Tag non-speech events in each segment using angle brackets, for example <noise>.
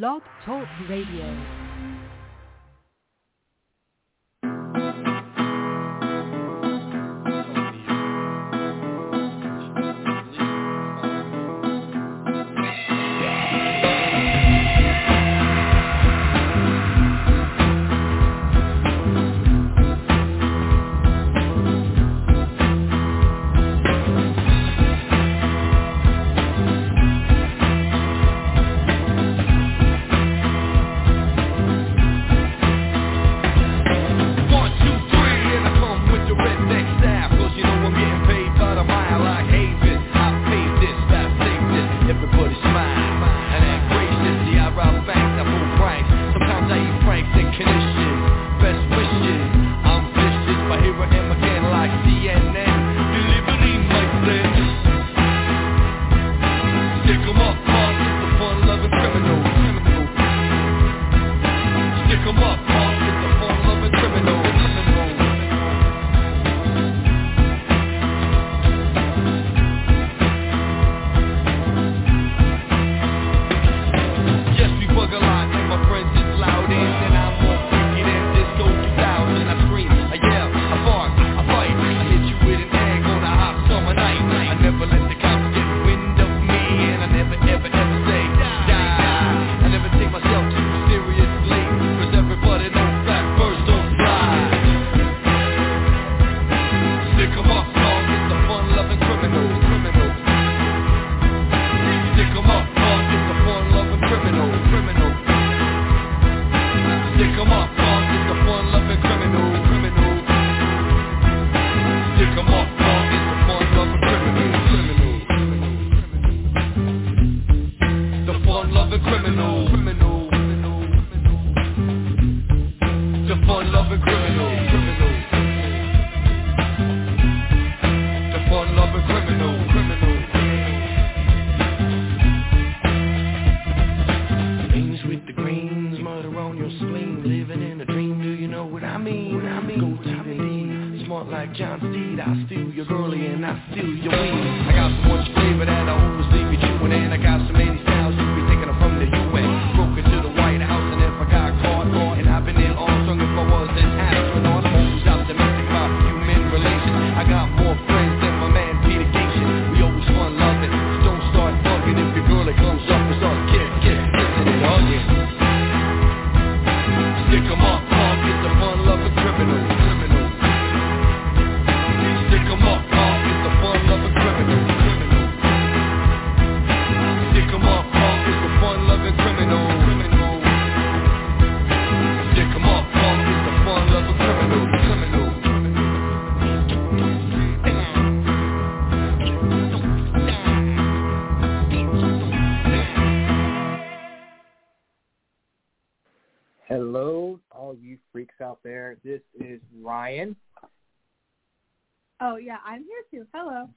Blog Talk Radio.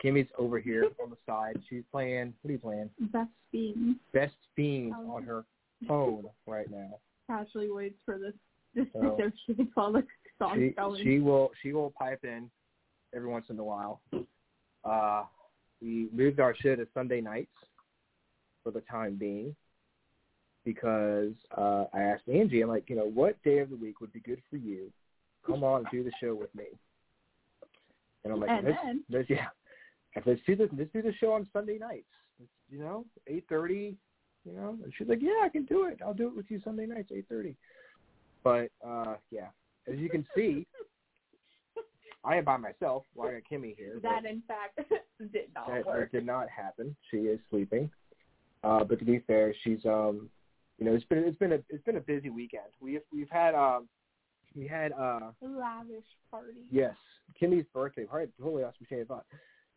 Kimmy's over here on the side. She's playing. What are you playing? Best Fiends Best Fiends Oh. on her phone right now. casually waits for this this Oh. associate while the song's She going. she will she will pipe in every once in a while. Uh, we moved our show to Sunday nights for the time being because uh, I asked Angie, I'm like, you know, what day of the week would be good for you? Come on and do the show with me. And I'm like, And let's, then? yeah, let's do the let's do the show on Sunday nights. It's, you know, eight thirty. You know, and she's like, yeah, I can do it. I'll do it with you Sunday nights, eight thirty. But uh, yeah, as you can see, <laughs> I am by myself. Well, I got Kimmy here. that in fact <laughs> did not that, work. that did not happen. She is sleeping. Uh, but to be fair, she's um, you know, it's been it's been a it's been a busy weekend. We've we've had um, we had uh, Lavish party. yes, Kimmy's birthday. party. totally train of thought.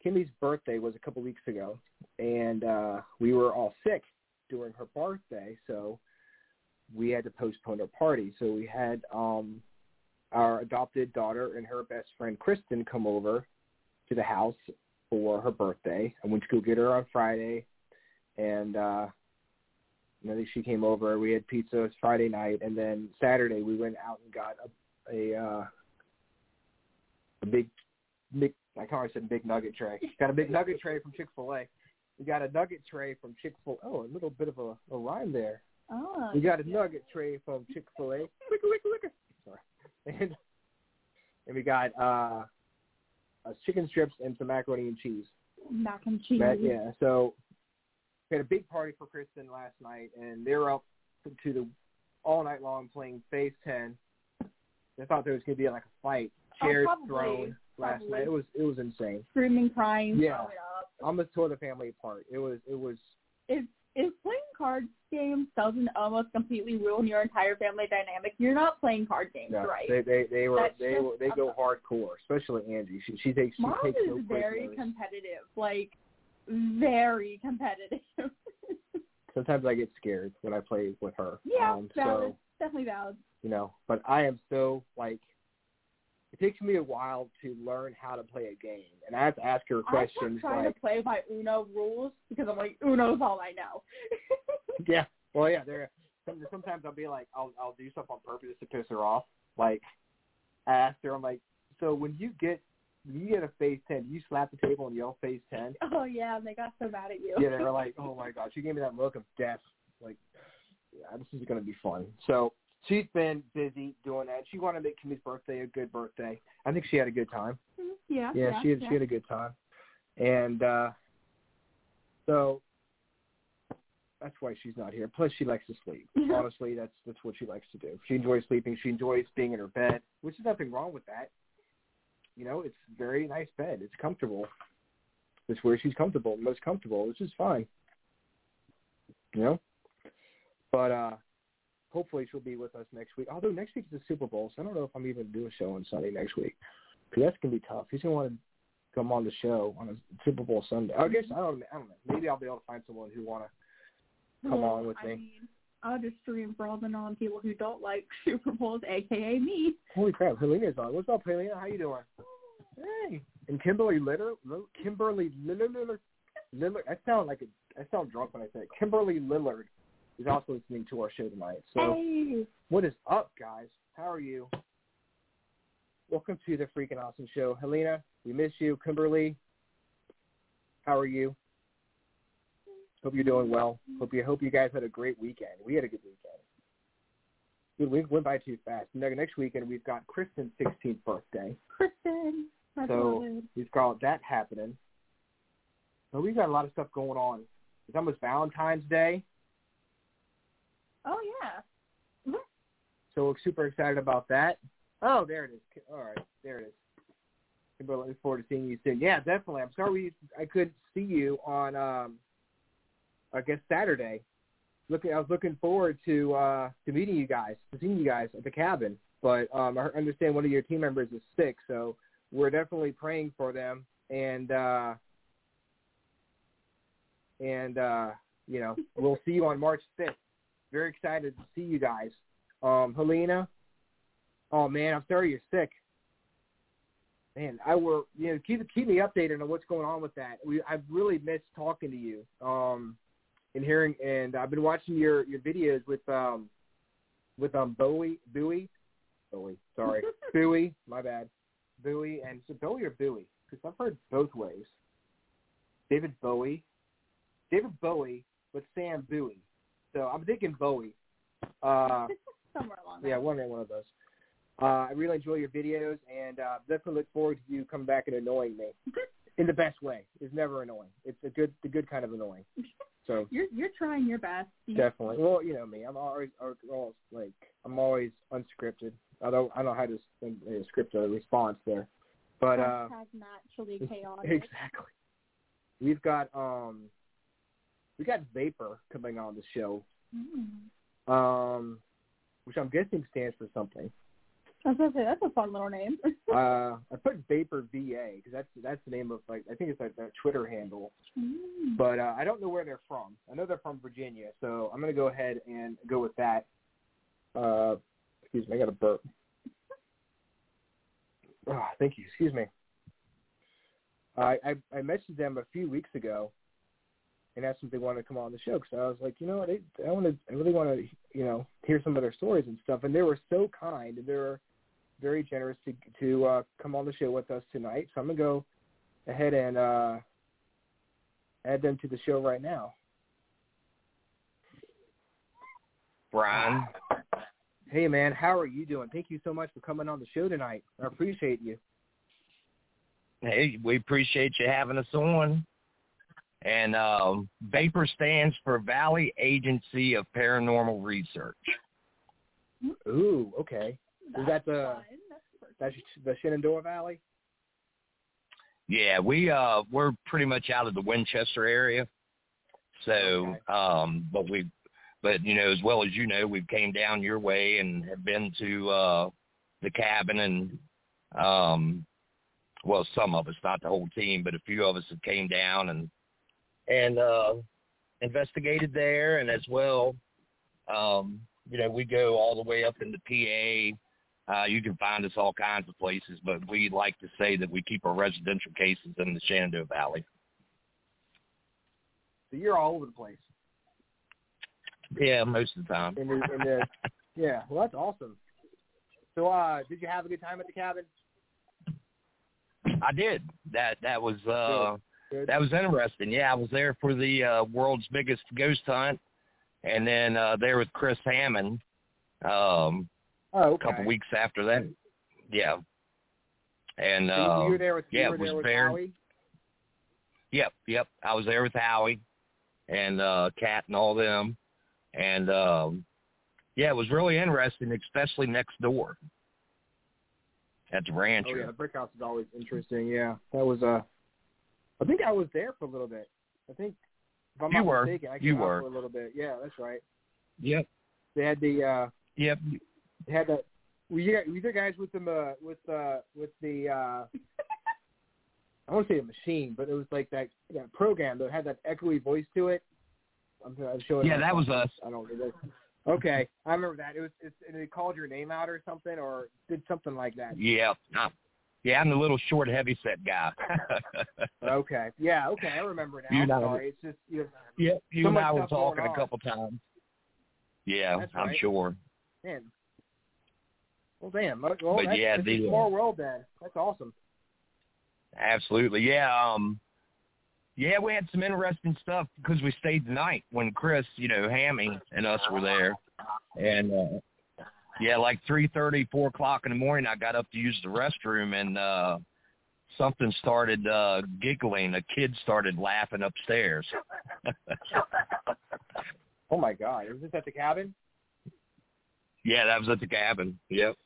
Kimmy's birthday was a couple weeks ago, and uh, we were all sick during her birthday, so we had to postpone her party. So we had um, our adopted daughter and her best friend Kristen come over to the house for her birthday. I went to go get her on Friday, and uh, you know she came over. We had pizza Friday night, and then Saturday we went out and got a a, uh, a big, can't always said big nugget tray. Got a big nugget tray from Chick Fil A. We got a nugget tray from Chick Fil. Oh, a little bit of a, a rhyme there. Oh. We got a nugget tray from Chick Fil A. Sorry. And and we got uh, uh chicken strips and some macaroni and cheese. Mac and cheese. Yeah. So we had a big party for Kristen last night, and they were up to the all night long playing Phase Ten. I thought there was going to be like a fight, Oh, chairs probably. thrown last night. It was it was insane. Screaming, crying, Yeah. Almost tore the family apart. It was it was If if playing card games doesn't almost completely ruin your entire family dynamic, you're not playing card games no, right. they they they were That's they just were, they go hardcore, especially Angie. She she takes she Mom takes no is very competitive, like very competitive. <laughs> Sometimes I get scared when I play with her. yeah, um, valid. so Definitely valid. you know, but I am so like it takes me a while to learn how to play a game, and I have to ask her questions. I'm trying like, to play by Uno rules because I'm like Uno's all I know. <laughs> yeah, well, yeah, there. some- Sometimes I'll be like, I'll I'll do stuff on purpose to piss her off. Like, I asked her, I'm like, so when you get when you get a phase ten, do you slap the table and yell phase ten? <laughs> oh yeah, and they got so mad at you. Yeah, they were like, <laughs> oh my god, she gave me that look of death. Like, yeah, this is gonna be fun. So she's been busy doing that. She wanted to make Kimmy's birthday a good birthday. I think she had a good time. Mhm. yeah, yeah, she had yeah. she had a good time, and uh so that's why she's not here. Plus, she likes to sleep. <laughs> Honestly, that's that's what she likes to do. She enjoys sleeping. She enjoys being in her bed, which is nothing wrong with that. You know, it's a very nice bed. It's comfortable. It's where she's comfortable, most comfortable, which is fine. You know, but uh hopefully she'll be with us next week. Although next week is the Super Bowl, so I don't know if I'm even doing a show on Sunday next week. Because that's gonna be tough. He's gonna want to come on the show on a Super Bowl Sunday. I guess I don't. I don't know. Maybe I'll be able to find someone who want to come Well, on with I me. mean, I'll just stream for all the non people who don't like <laughs> Super Bowls, aka me. Holy crap, Helena's on. What's up, Helena? How you doing? Hey. And Kimberly Litter, Kimberly Lillard, Lillard. I sound like a, I sound drunk when I say it. Kimberly Lillard is also listening to our show tonight. So Hey. what is up, guys? How are you? Welcome to the freaking awesome show, Helena. We miss you, Kimberly. How are you? Hope you're doing well. Hope you hope you guys had a great weekend. We had a good weekend. The week went by too fast. Next weekend we've got Kristen's 16th birthday. Kristen. So-. We've got that happening. So we've got a lot of stuff going on. It's almost Valentine's Day, Oh yeah. so we're super excited about that. Oh, there it is. All right, there it is. Kimberly, looking forward to seeing you soon. Yeah, definitely. I'm sorry we, I couldn't see you on, um, I guess Saturday. Looking, I was looking forward to uh, to meeting you guys, to seeing you guys at the cabin. But um, I understand one of your team members is sick, so we're definitely praying for them. And uh, and uh, you know, we'll see you on March 5th. Very excited to see you guys. Um, Helena, oh man, I'm sorry you're sick. Man, I will, you know, keep keep me updated on what's going on with that. We I've really missed talking to you, um, and hearing, and I've been watching your your videos with um, with um Bowie Bowie, Bowie, sorry, <laughs> Bowie, my bad, Bowie, and so Bowie or Bowie, because I've heard both ways. David Bowie, David Bowie with Sam Bowie. So I'm thinking Bowie. Uh, Somewhere along yeah, one one of those. Uh, I really enjoy your videos, and uh, definitely look forward to you coming back and annoying me <laughs> in the best way. It's never annoying. It's a good, the good kind of annoying. <laughs> So You're you're trying your best. You- definitely. Well, you know me. I'm always, always like, I'm always unscripted. Although I don't know how to uh, script a response there, but uh, naturally <laughs> chaotic. exactly. We've got um, we got Vapor coming on the show, Mm. um, which I'm guessing stands for something. I was gonna say that's a fun little name. <laughs> uh, I put Vapor VA because that's that's the name of like I think it's like their Twitter handle, Mm. but uh, I don't know where they're from. I know they're from Virginia, so I'm gonna go ahead and go with that. Uh, excuse me, I got a burp. Oh, thank you. Excuse me. I, I I messaged them a few weeks ago and asked them if they wanted to come on the show because I was like, you know what, I, I want to, I really want to, you know, hear some of their stories and stuff. And they were so kind and they were very generous to to uh, come on the show with us tonight. So I'm gonna go ahead and uh, add them to the show right now. Brian. Hey, man, how are you doing? Thank you so much for coming on the show tonight. I appreciate you. Hey, we appreciate you having us on. And um, Vapor stands for Valley Agency of Paranormal Research. Ooh, okay. Is that the That's the Shenandoah Valley? Yeah, we uh we're pretty much out of the Winchester area. So, Okay. um but we but you know, as well as you know, we've came down your way and have been to uh the cabin and um well, some of us, not the whole team, but a few of us have came down and and uh investigated there and as well um you know, we go all the way up into PA uh, you can find us all kinds of places, but we like to say that we keep our residential cases in the Shenandoah Valley. So you're all over the place. Yeah, most of the time. The, in the yeah, well, that's awesome. So, uh, did you have a good time at the cabin? I did. That that was uh Good. that was interesting. Yeah, I was there for the uh world's biggest ghost hunt and then uh there with Chris Hammond um oh, a okay. couple weeks after that. Yeah. And uh you, were there with yeah, you were it was there Howie. Yep, yep. I was there with Howie and uh Kat and all them. And um yeah, it was really interesting, especially next door at the rancher. Oh yeah, the brick house is always interesting. Yeah, that was uh, I think I was there for a little bit. I think if I'm You not were. mistaken, I You came out were. for a little bit. Yeah, that's right. Yep. They had the uh, Yep. they had that. Were you, were you the guys with the uh, with uh, with the uh, I won't say a machine, but it was like that that program that had that echoey voice to it. I'm, I'm showing. Yeah, that was us. I don't know. Okay, I remember that. It was it's, and they called your name out or something, or did something like that. Yeah. Yeah, I'm the little short heavy set guy. <laughs> Okay. Yeah. Okay. I remember now. You I'm know. sorry. It's just you know, yep. You So and I were talking a couple times. Yeah, That's I'm right. sure. man. Well, damn. Well, But that's, yeah, that's the, a small world then. That's awesome. Absolutely. Yeah. Um yeah, we had some interesting stuff because we stayed the night when Chris, you know, Hammy and us were there. And uh yeah, like three thirty, four o'clock in the morning I got up to use the restroom and uh something started uh giggling. A kid started laughing upstairs. <laughs> Oh my God. Was this at the cabin? yeah, that was at the cabin. Yep.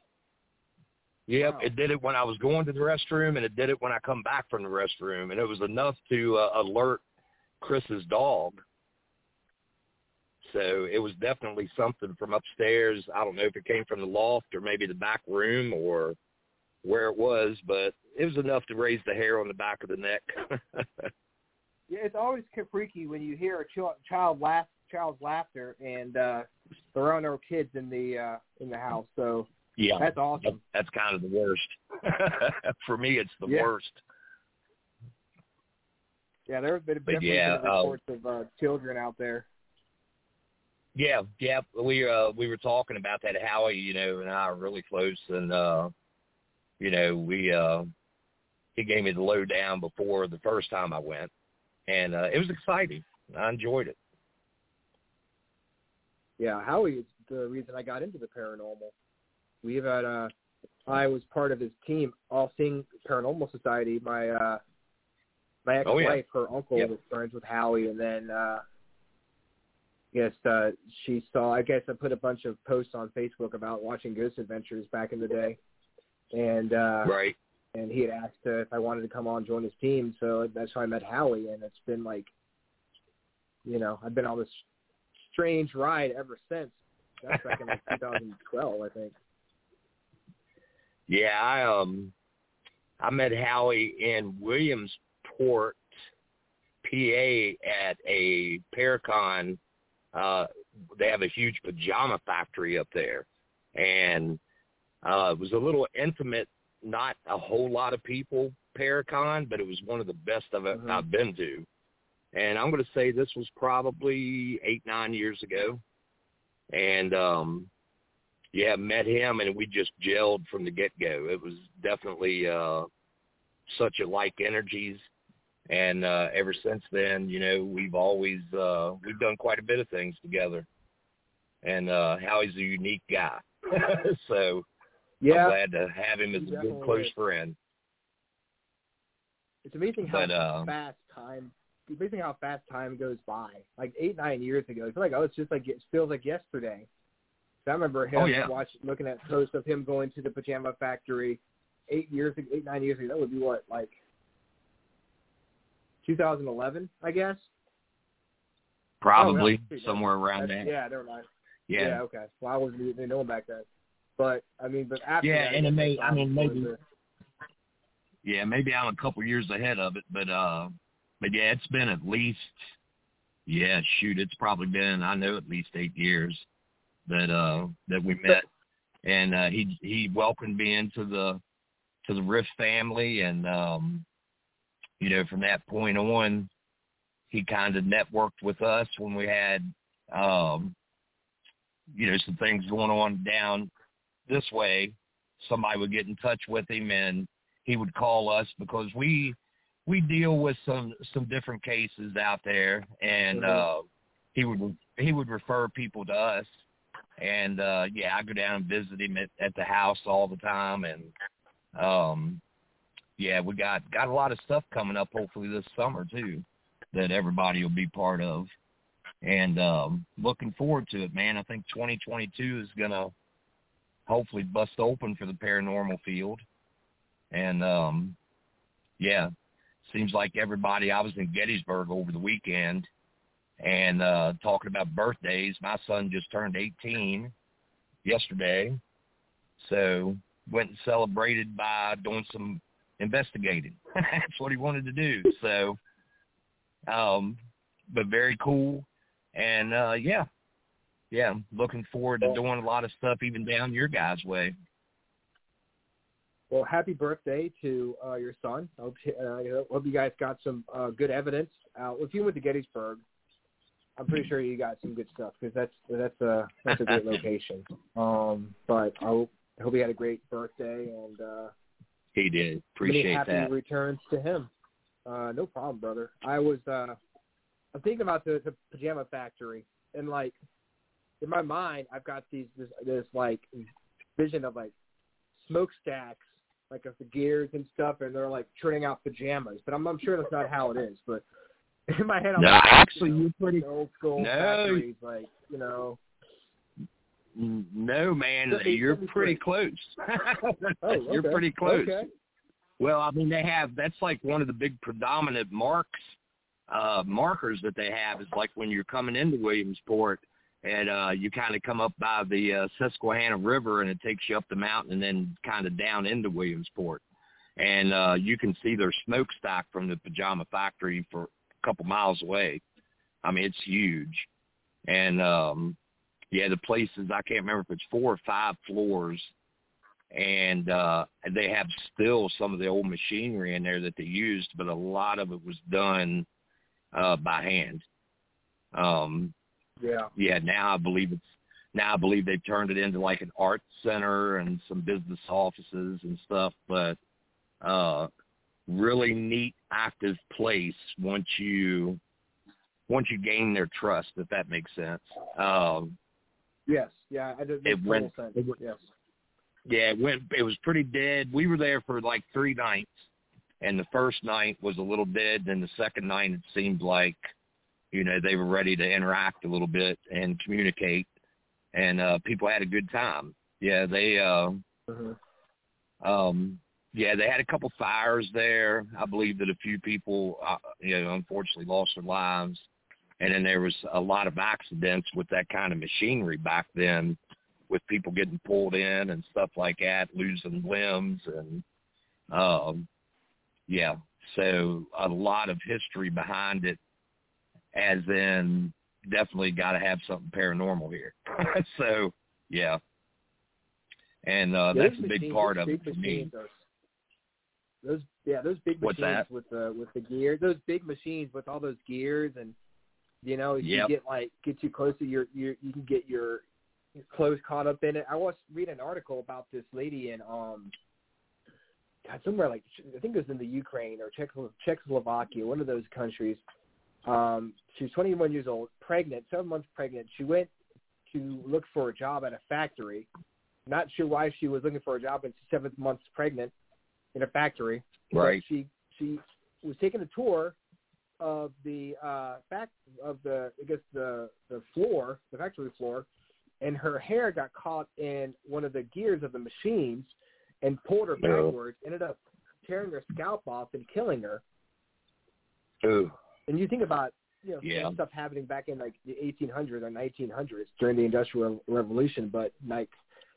Yep, Wow. it did it when I was going to the restroom, and it did it when I come back from the restroom, and it was enough to uh, alert Chris's dog. So it was definitely something from upstairs. I don't know if it came from the loft or maybe the back room or where it was, but it was enough to raise the hair on the back of the neck. <laughs> Yeah, it's always freaky when you hear a ch- child laugh, child's laughter, and uh, there are no kids in the uh, in the house. So yeah, that's awesome. that's kind of the worst. <laughs> For me, it's the Yeah. worst. Yeah, there have been But definitely yeah, been um, reports of uh, children out there. Yeah, yeah. We uh we were talking about that Howie, you know, and I are really close and uh you know, we uh he gave me the lowdown before the first time I went. And uh it was exciting. I enjoyed it. Yeah, Howie is the reason I got into the paranormal. We've had uh I was part of his team, All Seeing Paranormal Society. My uh my ex Oh, wife, yeah. her uncle Yep. was friends with Howie and then uh guess uh she saw I guess I put a bunch of posts on Facebook about watching Ghost Adventures back in the day. And uh Right. and he had asked uh, if I wanted to come on and join his team, so that's how I met Howie and it's been like you know, I've been on this strange ride ever since. That's back in like <laughs> 2012, I think. Yeah, I um I met Howie in Williamsport, PA at a Paracon. Uh they have a huge pajama factory up there. And uh it was a little intimate, not a whole lot of people Paracon, but it was one of the best I've, Mhm. I've been to. And I'm going to say this was probably eight, nine years ago. And um yeah, met him and we just gelled from the get go. It was definitely uh such alike energies. And uh ever since then, you know, we've always uh we've done quite a bit of things together. and uh Howie's a unique guy. <laughs> so Yeah, I'm glad to have him as a good close is. friend. it's amazing how But, uh, fast time. It's amazing how fast time goes by. Like eight, nine years ago, it's like oh, it's just like it feels like yesterday. So I remember him Oh, yeah. watching, looking at posts of him going to the pajama factory eight years, eight nine years ago. That would be what like 2011, I guess. Probably Oh, somewhere around that. Yeah, never mind. Yeah. Yeah, okay. Well, I wasn't even knowing back then. But I mean, but after Yeah, that, and it may- I mean, maybe- Yeah, maybe I'm a couple years ahead of it, but uh but yeah, it's been at least yeah, shoot, it's probably been I know at least eight years that uh that we met. And uh he he welcomed me into the to the Riff family and um you know, from that point on he kind of networked with us when we had um you know, some things going on down this way. Somebody would get in touch with him and he would call us because we we deal with some some different cases out there and Mhm. uh he would he would refer people to us and uh yeah i go down and visit him at, at the house all the time and um yeah we got got a lot of stuff coming up hopefully this summer too that everybody will be part of and um looking forward to it man i think 2022 is going to hopefully bust open for the paranormal field and um yeah, seems like everybody I was in Gettysburg over the weekend and uh talking about birthdays. My son just turned 18 yesterday. So went and celebrated by doing some investigating. <laughs> That's what he wanted to do. So um but very cool and uh yeah. Yeah, looking forward to doing a lot of stuff even down your guys' way. Well, happy birthday to uh, your son. I hope, uh, I hope you guys got some uh, good evidence. Uh, if you went to Gettysburg, I'm pretty sure you got some good stuff because that's that's a that's a great <laughs> location. Um, but I hope, I hope he had a great birthday and uh, He did. many Appreciate happy that. returns to him. Uh, no problem, brother. I was uh, I'm thinking about the, the pajama factory and like in my mind, I've got these this, this like vision of like smokestacks like of the gears and stuff, and they're like churning out pajamas. But I'm, I'm sure that's not how it is. But <laughs> in my head, I'm No, like, actually, you know, you're pretty. old school No. factories, like you know. No, man, you're pretty close. <laughs> Oh, <laughs> You're pretty close. Okay. Well, I mean, they have that's like one of the big predominant marks, uh, markers that they have is like when you're coming into Williamsport and uh, you kind of come up by the uh, Susquehanna River and it takes you up the mountain and then kind of down into Williamsport. And uh, you can see their smokestack from the pajama factory for a couple miles away. I mean, it's huge. And um, yeah, the place is I can't remember if it's four or five floors and uh they have still some of the old machinery in there that they used, but a lot of it was done uh by hand. Um Yeah. yeah, now I believe it's now I believe they've turned it into like an art center and some business offices and stuff, but uh really neat active place once you once you gain their trust, if that makes sense. Um Yes. Yeah. I did. It went- sense. it went- yes. Yeah, it went. It was pretty dead. We were there for like three nights, and the first night was a little dead. Then the second night, it seemed like, you know, they were ready to interact a little bit and communicate, and uh people had a good time. Yeah, they. uh hmm um yeah, they had a couple fires there. I believe that a few people, uh, you know, unfortunately lost their lives, and then there was a lot of accidents with that kind of machinery back then, with people getting pulled in and stuff like that, losing limbs, and um, yeah, so a lot of history behind it, as in definitely got to have something paranormal here. <laughs> so yeah, and uh, Yeah, that's those a big part those of it for me. are- Those yeah, those big What's machines that? with the with the gear, those big machines with all those gears, and you know, if Yep. you get like get too close to your, your you can get your, your clothes caught up in it. I was reading an article about this lady in um, God, somewhere like I think it was in the Ukraine or Czechoslo- Czechoslovakia, one of those countries. Um, she was 21 years old, pregnant, seven months pregnant. She went, to look for a job at a factory. Not sure why she was looking for a job and seventh months pregnant in a factory. Right. But she she was taking a tour of the uh back of the I guess the the floor, the factory floor, and her hair got caught in one of the gears of the machines and pulled her No. backwards, ended up tearing her scalp off and killing her. Ooh. And you think about you know Yeah. stuff happening back in like the 1800s or 1900s during the Industrial Revolution, but like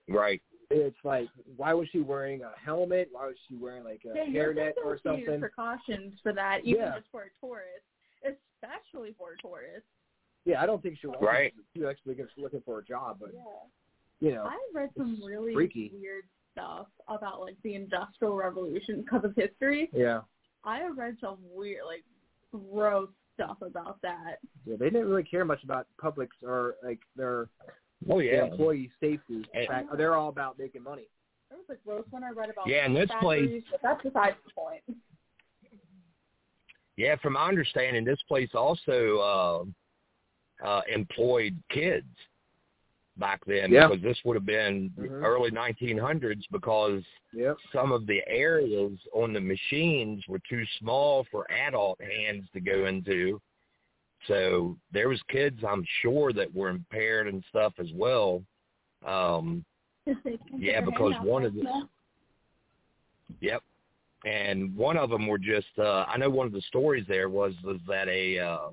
Right. It's like why was she wearing a helmet? Why was she wearing like a Yeah, you hairnet or take something? precautions for that, even Yeah. just for a tourist, especially for a tourist. Yeah, I don't think she was. Right. She was actually just looking for a job, but Yeah. you know, I've read some really freaky. weird stuff about like the Industrial Revolution because of history. yeah, I have read some weird, like, gross stuff about that. yeah. They didn't really care much about publics or like their, Oh yeah. employee safety. And- fact, they're all about making money. There was a gross one I read about Yeah, and this factories, but that's besides the point. Yeah, from my understanding, this place also uh, uh, employed kids back then Yeah. because this would have been Mhm. early 1900s because Yep. some of the areas on the machines were too small for adult hands to go into. So there was kids, I'm sure, that were impaired and stuff as well. Um, <laughs> If they can Yeah, because one of the- Yep. And one of them were just uh I know one of the stories there was was that a uh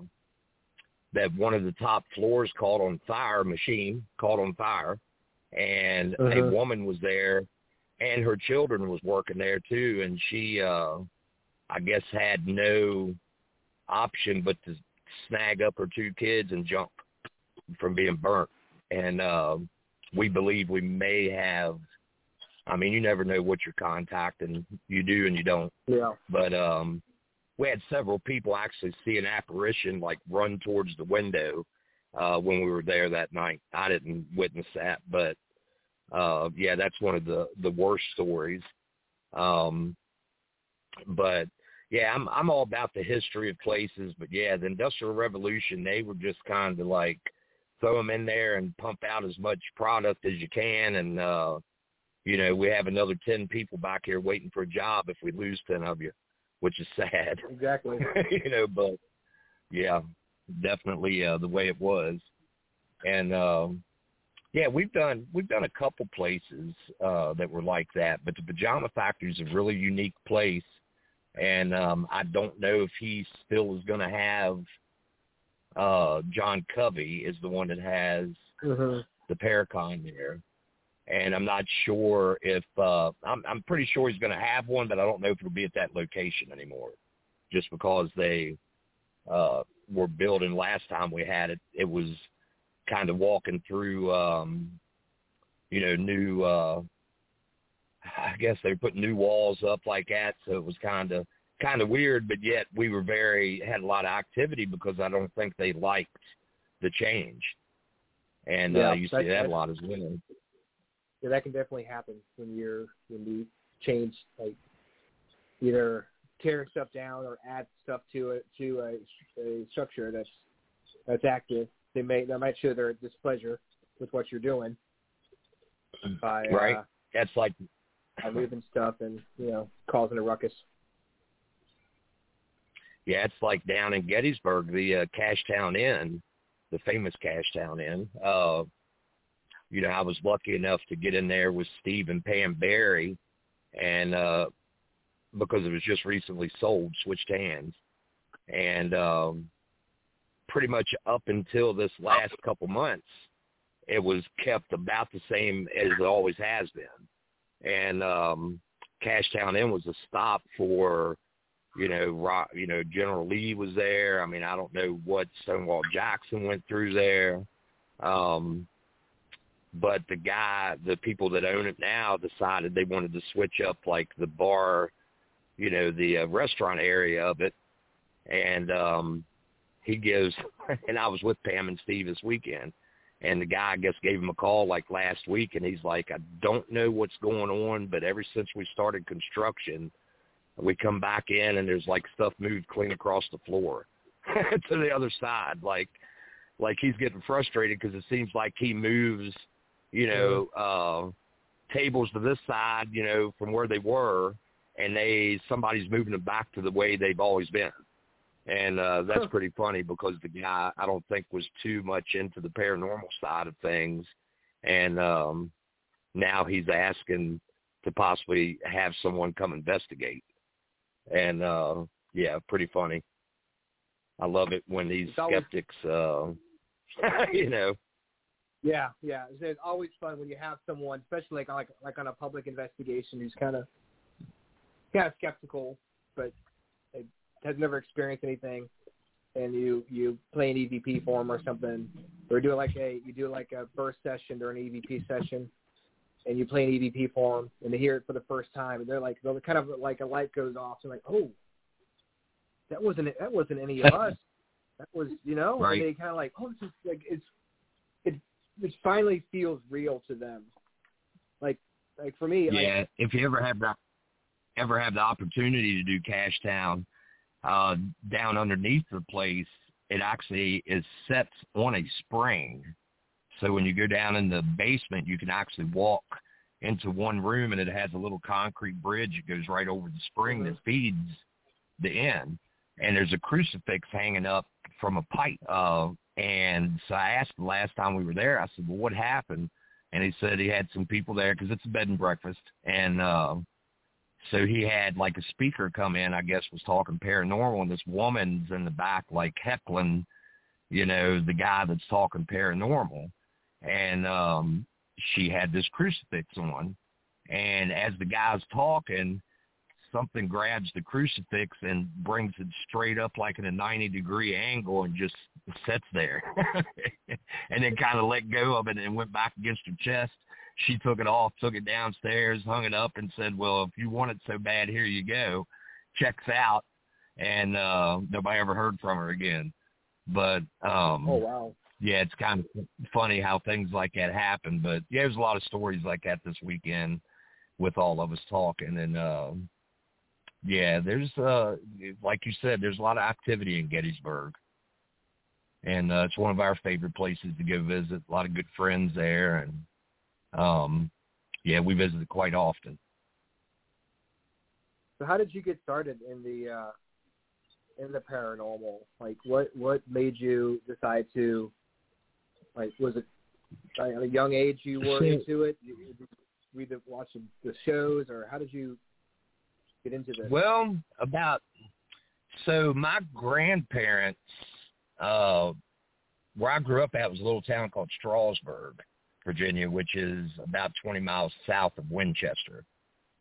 that one of the top floors caught on fire machine caught on fire and a Uh-huh. woman was there and her children was working there too and she uh I guess had no option but to snag up her two kids and jump from being burnt and uh we believe we may have I mean, you never know what you're contacting. You do and you don't. Yeah. But um we had several people actually see an apparition like run towards the window uh when we were there that night. I didn't witness that, but uh yeah, that's one of the the worst stories. Um but yeah, I'm I'm all about the history of places, but yeah, the Industrial Revolution, they were just kind of like throw them in there and pump out as much product as you can and uh you know, we have another 10 people back here waiting for a job if we lose 10 of you, which is sad, <laughs> Exactly. you know, but yeah, definitely uh, the way it was. And, um, yeah, we've done, we've done a couple places, uh, that were like that, but the pajama factory is a really unique place. And, um, I don't know if he still is going to have, uh, John Covey is the one that has hmm the Paracon there. And I'm not sure if uh I'm I'm pretty sure he's gonna have one, but I don't know if it'll be at that location anymore. Just because they uh were building last time we had it, it was kind of walking through um you know, new uh I guess they put new walls up like that, so it was kinda kinda weird, but yet we were very had a lot of activity because I don't think they liked the change. And Yeah, uh you see that- that a lot as well. Yeah, that can definitely happen when you're when you change like either tear stuff down or add stuff to it to a, a structure that's that's active. They may they might show their displeasure with what you're doing by Right. uh, That's like by moving stuff and you know causing a ruckus. yeah, it's like down in Gettysburg, the uh, Cashtown Inn, the famous Cashtown Inn. Uh, you know, I was lucky enough to get in there with Steve and Pam Barry, and uh, because it was just recently sold, switched hands, and um, pretty much up until this last couple months, it was kept about the same as it always has been, and um, Cashtown Inn was a stop for you know, Rock, you know, General Lee was there. I mean, I don't know what Stonewall Jackson went through there. Um, but the guy, the people that own it now decided they wanted to switch up like the bar, you know, the uh, restaurant area of it. And, um, he gives, <laughs> and I was with Pam and Steve this weekend and the guy, I guess, gave him a call like last week and he's like, I don't know what's going on, but ever since we started construction, we come back in and there's like stuff moved clean across the floor <laughs> to the other side like like he's getting frustrated because it seems like he moves, you know, uh, tables to this side, you know, from where they were, and they somebody's moving them back to the way they've always been. And uh that's pretty funny because the guy I don't think was too much into the paranormal side of things and um now he's asking to possibly have someone come investigate. And uh yeah, pretty funny. I love it when these skeptics uh <laughs> you know. Yeah, yeah. It's, it's always fun when you have someone, especially like like like on a public investigation, who's kind of kind of skeptical, but has never experienced anything, and you you play an EVP for them or something, or do like a you do like a first session during an EVP session, and you play an EVP for them, and they hear it for the first time, and they're like they're kind of like a light goes off, and like oh, that wasn't that wasn't any of us, <laughs> that was you know, right. and they kind of like oh this is like it's it it finally feels real to them, like like for me yeah like, if you ever have that ever have the opportunity to do Cashtown, uh, down underneath the place, it actually is set on a spring. So when you go down in the basement, you can actually walk into one room and it has a little concrete bridge that goes right over the spring that feeds the inn. And there's a crucifix hanging up from a pipe. Uh, and so I asked the last time we were there, I said, well, what happened? And he said he had some people there because it's a bed and breakfast. And uh, so he had like a speaker come in, I guess, was talking paranormal, and this woman's in the back like heckling, you know, the guy that's talking paranormal, and um, she had this crucifix on, and as the guy's talking, something grabs the crucifix and brings it straight up like in a 90 degree angle and just sits there. <laughs> And then kind of let go of it and went back against her chest she took it off, took it downstairs, hung it up, and said, "Well, if you want it so bad, here you go." Checks out, and uh nobody ever heard from her again. But um oh wow, yeah, it's kind of funny how things like that happen. But yeah, there's a lot of stories like that this weekend with all of us talking, and uh, yeah, there's uh like you said, there's a lot of activity in Gettysburg. And uh, it's one of our favorite places to go visit. A lot of good friends there, and um, yeah, we visited quite often. So how did you get started in the uh, in the paranormal? Like, what what made you decide to like? Was it at a young age you were into it? You, you read the watching the shows, or how did you get into this? Well, about so my grandparents, uh, where I grew up at was a little town called Strasburg, Virginia, which is about 20 miles south of Winchester.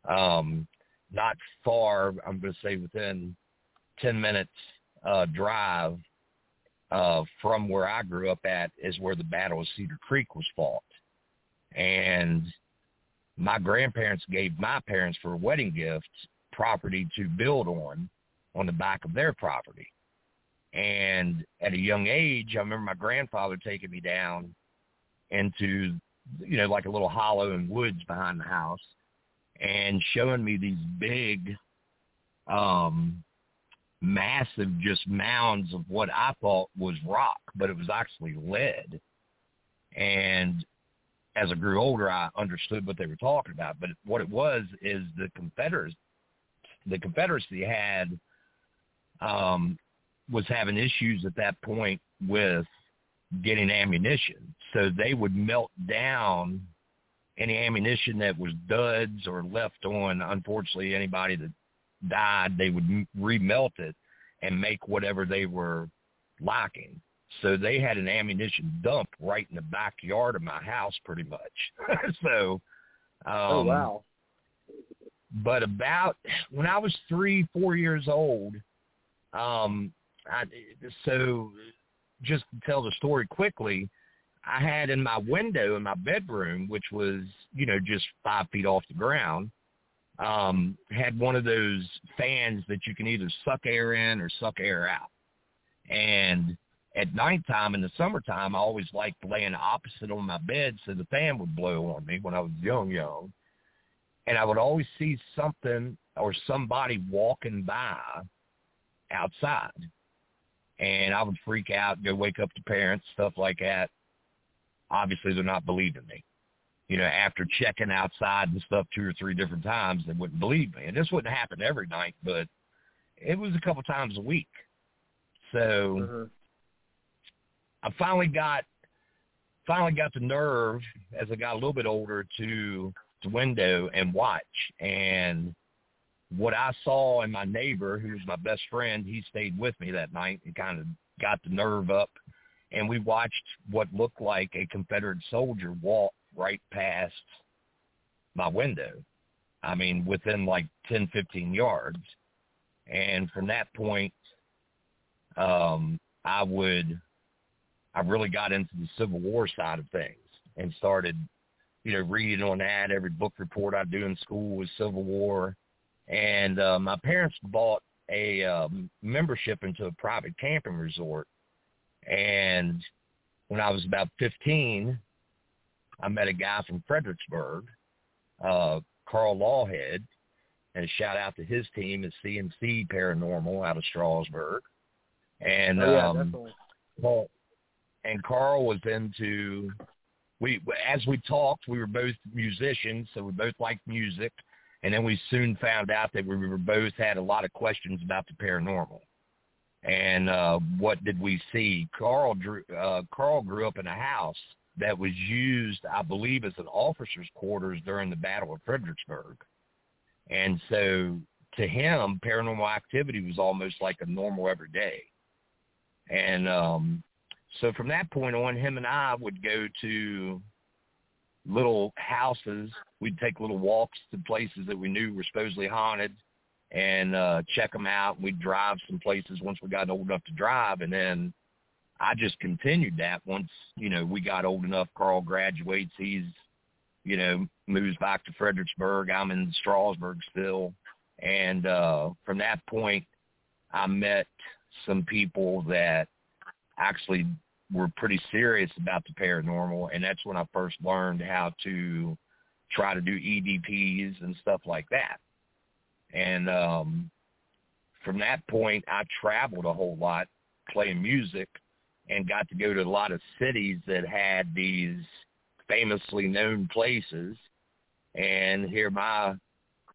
Um, not far, I'm going to say within 10 minutes uh, drive uh, from where I grew up at is where the Battle of Cedar Creek was fought. And my grandparents gave my parents for a wedding gift property to build on on the back of their property. And at a young age, I remember my grandfather taking me down into you know like a little hollow in woods behind the house and showing me these big um massive just mounds of what I thought was rock, but it was actually lead. And as I grew older, I understood what they were talking about. But what it was is the Confederacy, the Confederacy had um, was having issues at that point with getting ammunition. So they would melt down any ammunition that was duds or left on. Unfortunately, anybody that died, they would remelt it and make whatever they were lacking. So they had an ammunition dump right in the backyard of my house, pretty much. <laughs> so, um, oh wow! But about when I was three, four years old, um, I, so just to tell the story quickly, I had in my window in my bedroom, which was, you know, just five feet off the ground, um, had one of those fans that you can either suck air in or suck air out. And at nighttime in the summertime, I always liked laying opposite on my bed so the fan would blow on me when I was young, young. And I would always see something or somebody walking by outside and I would freak out, go wake up the parents, stuff like that. Obviously, they're not believing me. You know, after checking outside and stuff two or three different times, they wouldn't believe me. And this wouldn't happen every night, but it was a couple times a week. So Mhm. I finally got finally got the nerve as I got a little bit older to to window and watch. And what I saw in my neighbor, who was my best friend, he stayed with me that night and kind of got the nerve up. And we watched what looked like a Confederate soldier walk right past my window. I mean, within like ten, fifteen yards. And from that point, um, I would, I really got into the Civil War side of things and started, you know, reading on that. Every book report I do in school was Civil War. And uh, my parents bought a um, membership into a private camping resort. And when I was about 15, I met a guy from Fredericksburg, uh, Carl Lawhead, and a shout out to his team at CMC Paranormal out of Strasburg. And Oh, yeah, um, definitely. Carl, and Carl was into we as we talked, we were both musicians, so we both liked music, and then we soon found out that we were both had a lot of questions about the paranormal. And uh, what did we see? Carl drew, uh, Carl grew up in a house that was used, I believe, as an officer's quarters during the Battle of Fredericksburg. And so to him, paranormal activity was almost like a normal everyday. And um, so from that point on, him and I would go to little houses. We'd take little walks to places that we knew were supposedly haunted and uh, check them out. We'd drive some places once we got old enough to drive. And then I just continued that once, you know, we got old enough. Carl graduates. He's, you know, moves back to Fredericksburg. I'm in Strasburg still. And uh, from that point, I met some people that actually were pretty serious about the paranormal, and that's when I first learned how to try to do EVPs and stuff like that. And um, from that point, I traveled a whole lot playing music and got to go to a lot of cities that had these famously known places. And here my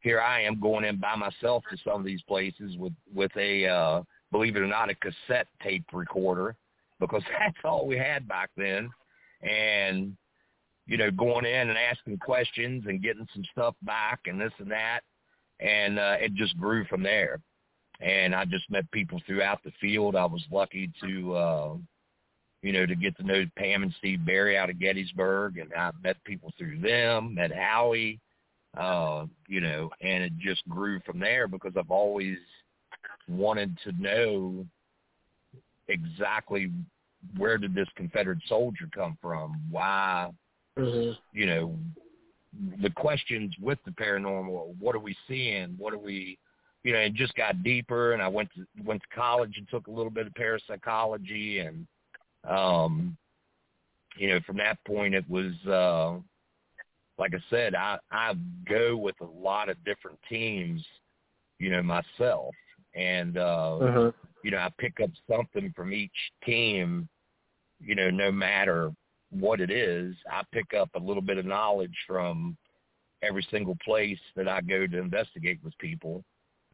here I am going in by myself to some of these places with with a uh, believe it or not a cassette tape recorder because <laughs> that's all we had back then. And you know, going in and asking questions and getting some stuff back and this and that, and uh, it just grew from there. And I just met people throughout the field. I was lucky to, uh, you know, to get to know Pam and Steve Barry out of Gettysburg, and I met people through them. Met Howie, uh, you know, and it just grew from there because I've always wanted to know exactly where did this Confederate soldier come from? Why, hmm you know, the questions with the paranormal. What are we seeing? What are we, you know? It just got deeper, and I went to went to college and took a little bit of parapsychology, and um, you know, from that point, it was uh, like I said, I I go with a lot of different teams, you know, myself, and uh, hmm you know, I pick up something from each team, you know, no matter what it is, I pick up a little bit of knowledge from every single place that I go to investigate with people.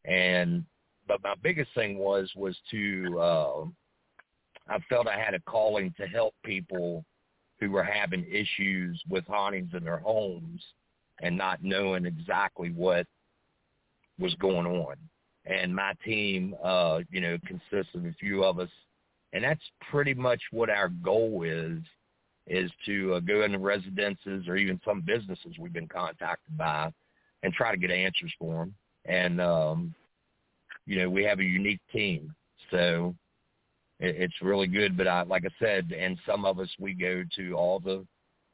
And but my biggest thing was was to uh I felt I had a calling to help people who were having issues with hauntings in their homes and not knowing exactly what was going on and my team, uh, you know, consists of a few of us, and that's pretty much what our goal is, is to uh, go into residences or even some businesses we've been contacted by, and try to get answers for them. And um, you know, we have a unique team, so it, it's really good. But I, like I said, and some of us we go to all the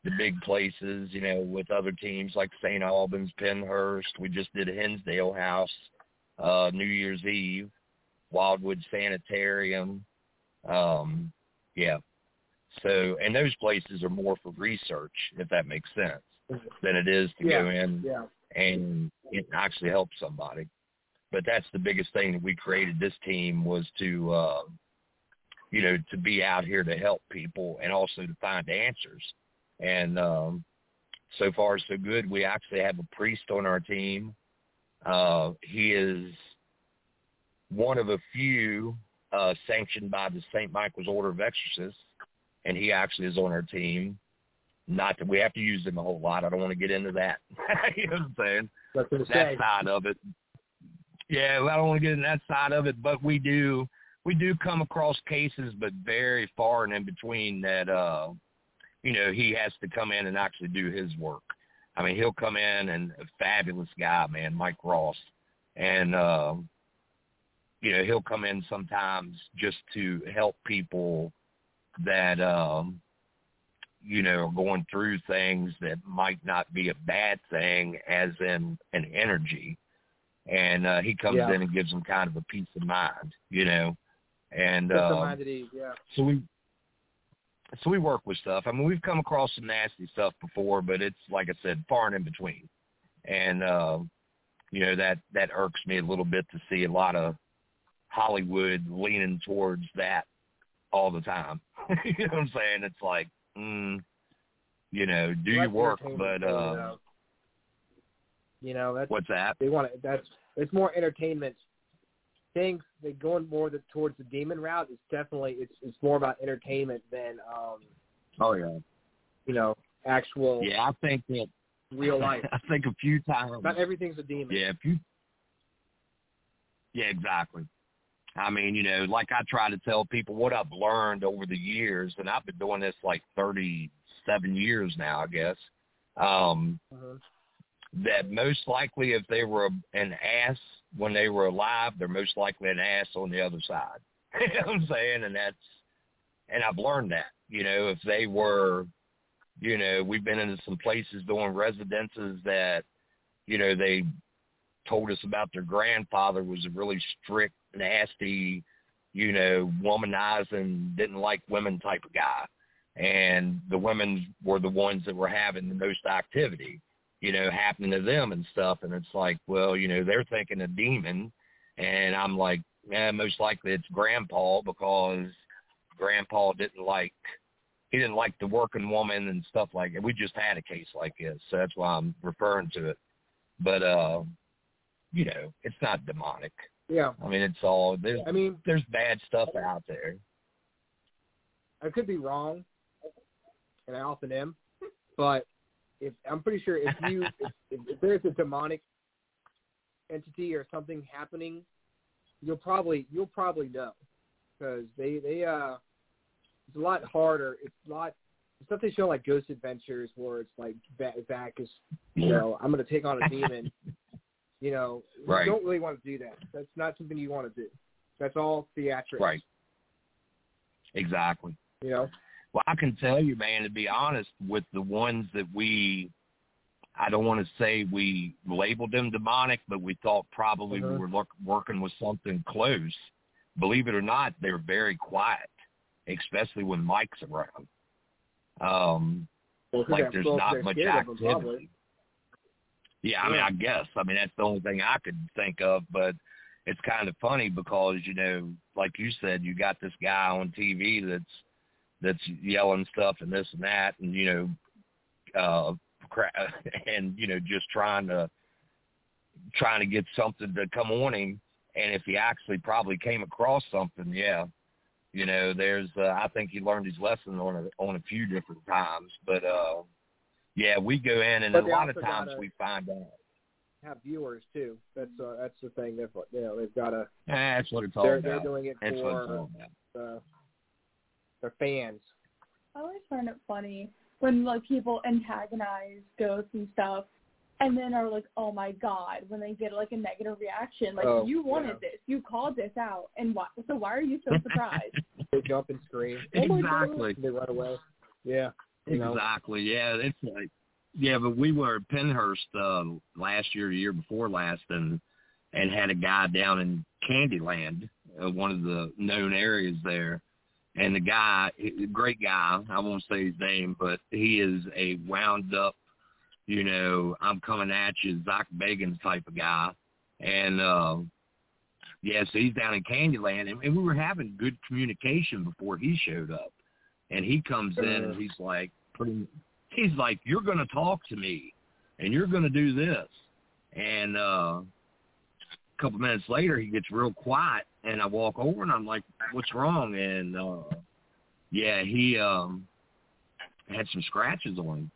the big places, you know, with other teams like St. Albans, Pennhurst. We just did Hinsdale House uh, New Year's Eve, Wildwood Sanitarium. Um, yeah. So, and those places are more for research, if that makes sense, than it is to go in Yeah. and it actually help somebody. But that's the biggest thing that we created this team was to uh, you know, to be out here to help people and also to find answers. And um, so far, so good. We actually have a priest on our team. Uh, he is one of a few uh, sanctioned by the St. Michael's Order of Exorcists, and he actually is on our team. Not that we have to use him a whole lot. I don't want to get into that. <laughs> you know what I'm saying? that side of it. Yeah, I don't want to get into that side of it, but we do we do come across cases, but very far and in between that. uh You know, he has to come in and actually do his work. I mean, he'll come in and a fabulous guy, man, Mike Ross, and uh, you know he'll come in sometimes just to help people that um, you know are going through things that might not be a bad thing, as in an energy, and uh, he comes Yeah. in and gives them kind of a peace of mind, you know, and Just uh, remind it ease, yeah. so we so we work with stuff. I mean, we've come across some nasty stuff before, but it's like I said, far and in between. And uh, you know that that irks me a little bit to see a lot of Hollywood leaning towards that all the time. <laughs> you know what I'm saying? It's like, mm, you know, do your work, but you uh, know. you know that's what's that? they want it. That's it's more entertainment. Things they going more the, towards the demon route. It's definitely it's it's more about entertainment than um Oh yeah, you know actual yeah. I think that real <laughs> life. I think a few times. Not everything's a demon. Yeah, if you. Yeah, exactly. I mean, you know, like I try to tell people what I've learned over the years, and I've been doing this like 37 years now, I guess. Um, Mhm. That most likely, if they were an ass when they were alive, they're most likely an ass on the other side. <laughs> you know what I'm saying? And that's, and I've learned that. You know, if they were, you know, we've been into some places doing residences that, you know, they told us about their grandfather was a really strict, nasty, you know, womanizing, didn't like women type of guy. And the women were the ones that were having the most activity, you know, happening to them and stuff. And it's like, well, you know, they're thinking a demon. And I'm like, yeah, most likely it's grandpa because grandpa didn't like, he didn't like the working woman and stuff like that. We just had a case like this. So that's why I'm referring to it. But, uh, you know, it's not demonic. Yeah. I mean, it's all there's I mean, there's bad stuff out there. I could be wrong, and I often am, but if I'm pretty sure if you <laughs> if, if, if there's a demonic entity or something happening, you'll probably you'll probably know because they they uh it's a lot harder. It's a lot stuff they show like Ghost Adventures where it's like Zak is you know I'm going to take on a demon. <laughs> You know, Right. you don't really want to do that. That's not something you want to do. That's all theatrics. Right. Exactly. You know. Well, I can tell you, man, to be honest, with the ones that we, I don't want to say we labeled them demonic, but we thought probably we Mhm. were look, working with something close. Believe it or not, they're very quiet, especially when Mike's around. Um, Well, like there's not much activity. Yeah, I mean, I guess. I mean, that's the only thing I could think of. But it's kind of funny because you know, like you said, you got this guy on TV that's that's yelling stuff and this and that, and you know, uh, cra- <laughs> and you know, just trying to trying to get something to come on him. And if he actually probably came across something, yeah, you know, there's. Uh, I think he learned his lesson on a, on a few different times, but. uh yeah, we go in, and But a lot of times gotta- we find out. Have viewers too. That's uh, that's the thing. They've you know they've got to. Eh, that's what it's all They're about. they're doing it that's for uh, their fans. I always find it funny when like people antagonize ghosts and stuff, and then are like, "Oh my god!" when they get like a negative reaction. Like Oh, you wanted yeah. this, you called this out, and why? So why are you so <laughs> surprised? They jump and scream. Oh. Exactly. They run away. Yeah. You know. Exactly. Yeah, it's like yeah, but we were at Pennhurst uh, last year, year before last, and and had a guy down in Candyland, uh, one of the known areas there. And the guy, great guy, I won't say his name, but he is a wound up, you know, I'm coming at you, Zak Bagans type of guy. And uh, Yeah, so he's down in Candyland, and, and we were having good communication before he showed up. And he comes in and he's like, pretty, he's like, you're going to talk to me, and you're going to do this. And uh, a couple minutes later, he gets real quiet, and I walk over and I'm like, what's wrong? And uh, yeah, he um, had some scratches on him.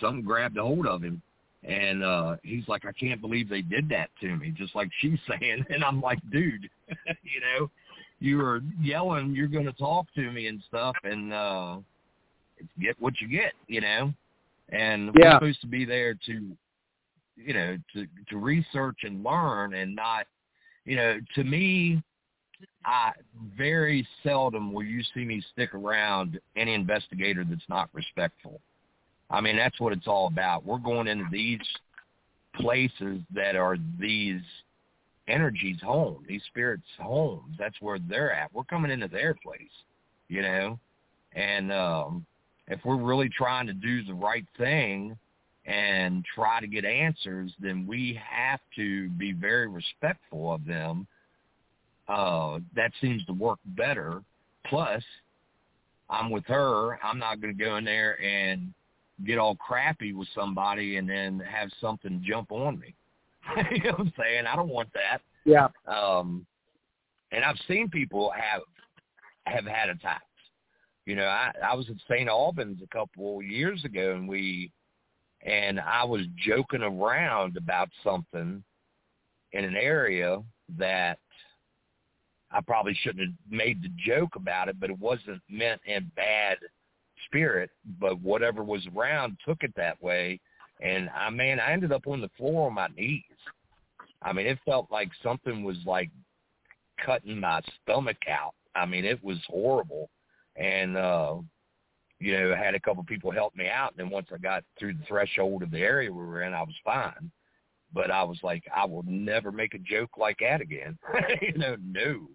Something grabbed a hold of him. And uh he's like, I can't believe they did that to me, just like she's <laughs> saying. And I'm like, dude, <laughs> you know, you were yelling, you're going to talk to me and stuff, and uh get what you get, you know. And Yeah. we're supposed to be there to, you know, to to research and learn, and not, you know, to me, I very seldom will you see me stick around any investigator that's not respectful. I mean, that's what it's all about. We're going into these places that are these energies' home, these spirits' homes. That's where they're at. We're coming into their place, you know. And um, if we're really trying to do the right thing and try to get answers, then we have to be very respectful of them. Uh, that seems to work better. Plus, I'm with her. I'm not going to go in there and get all crappy with somebody and then have something jump on me. <laughs> you know what I'm saying? I don't want that. Yeah. Um, and I've seen people have have had attacks. You know, I I was at St. Albans a couple years ago, and we and I was joking around about something in an area that I probably shouldn't have made the joke about it, but it wasn't meant in bad spirit. But whatever was around took it that way, and I man, I ended up on the floor on my knees. I mean, it felt like something was like cutting my stomach out. I mean, it was horrible. And, uh, you know, I had a couple people help me out. And then once I got through the threshold of the area we were in, I was fine. But I was like, I will never make a joke like that again. <laughs> you know, no.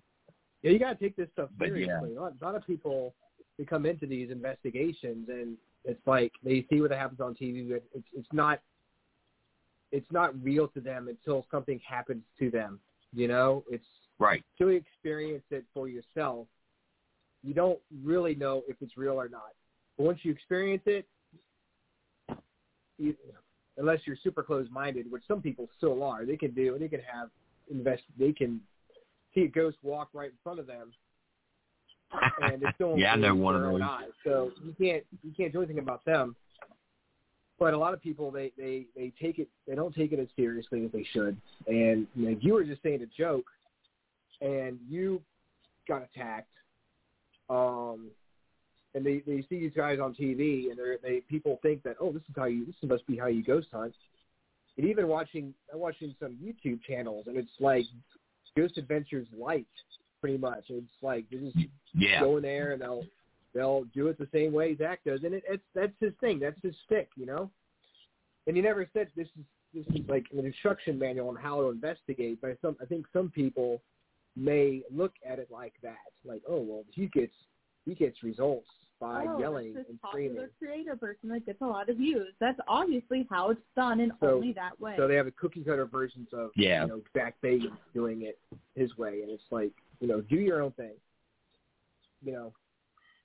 Yeah, you got to take this stuff seriously. yeah. A, lot, a lot of people they come into these investigations and it's like they see what happens on TV. But it's it's not it's not real to them until something happens to them. You know, it's Right. until you experience it for yourself. You don't really know if it's real or not. But once you experience it, you, unless you're super closed-minded, which some people still are, they can do. They can have invest. They can see a ghost walk right in front of them, and it's still <laughs> yeah, know one of those. eyes. So you can't you can't do anything about them. But a lot of people they they they take it they don't take it as seriously as they should. And you, know, you were just saying a joke, and you got attacked. Um, and they they see these guys on TV, and they they people think that oh this is how you this must be how you ghost hunt. And even watching I'm watching some YouTube channels, and it's like Ghost Adventures light, pretty much. It's like they just Yeah. go in there and they'll they'll do it the same way Zak does, and it, it's that's his thing. That's his stick, you know. And he never said this is this is like an instruction manual on how to investigate. But some I think some people may look at it like that, like oh well he gets he gets results by oh, yelling this and popular screaming. creator person that gets a lot of views. That's obviously how it's done, and So- only that way. So they have a cookie cutter versions of Yeah. you know Zak Bagans doing it his way, and it's like you know do your own thing. You know.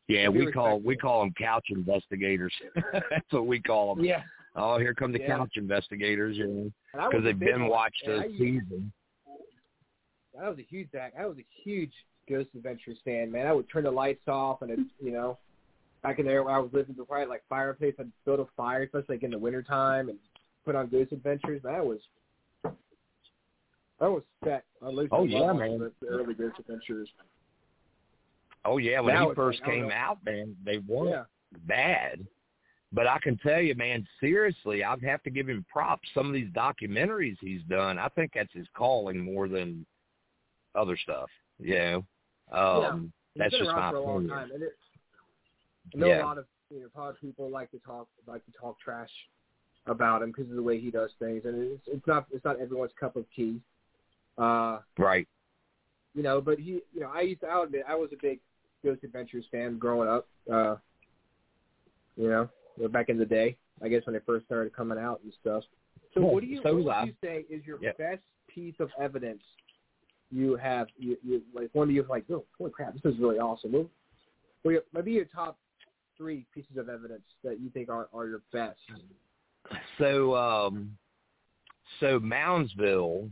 Yeah, we call we call them couch investigators. <laughs> That's what we call them. Yeah. Oh, here come the Yeah. couch investigators, you know, And I was because they've been watched and a I used- season. I was a huge Zak. I was a huge Ghost Adventures fan, man. I would turn the lights off, and it, you know, back in there where I was living before, I had like fireplace. I'd build a fire, especially like in the wintertime, and put on Ghost Adventures. That was, I was set. I lived Oh, yeah, man. The, the early Ghost Adventures. Oh yeah, when Now he first like, came out, man, they weren't Yeah. bad. But I can tell you, man, seriously, I'd have to give him props. Some of these documentaries he's done, I think that's his calling more than other stuff. You know, um, He's that's just my for a long opinion. time, and it, I know Yeah. a lot of you know, a lot of people like to talk like to talk trash about him because of the way he does things, and it's it's not it's not everyone's cup of tea. Uh, Right. you know, but he, you know, I used to, I'll admit, I was a big Ghost Adventures fan growing up. Uh, you know, back in the day, I guess when they first started coming out and stuff. So, Yeah, what do you, so what would you say is your Yeah. best piece of evidence you have you, you like one of you like, oh, holy crap, this is really awesome. What, what maybe your top three pieces of evidence that you think are are your best. So, um, so Moundsville,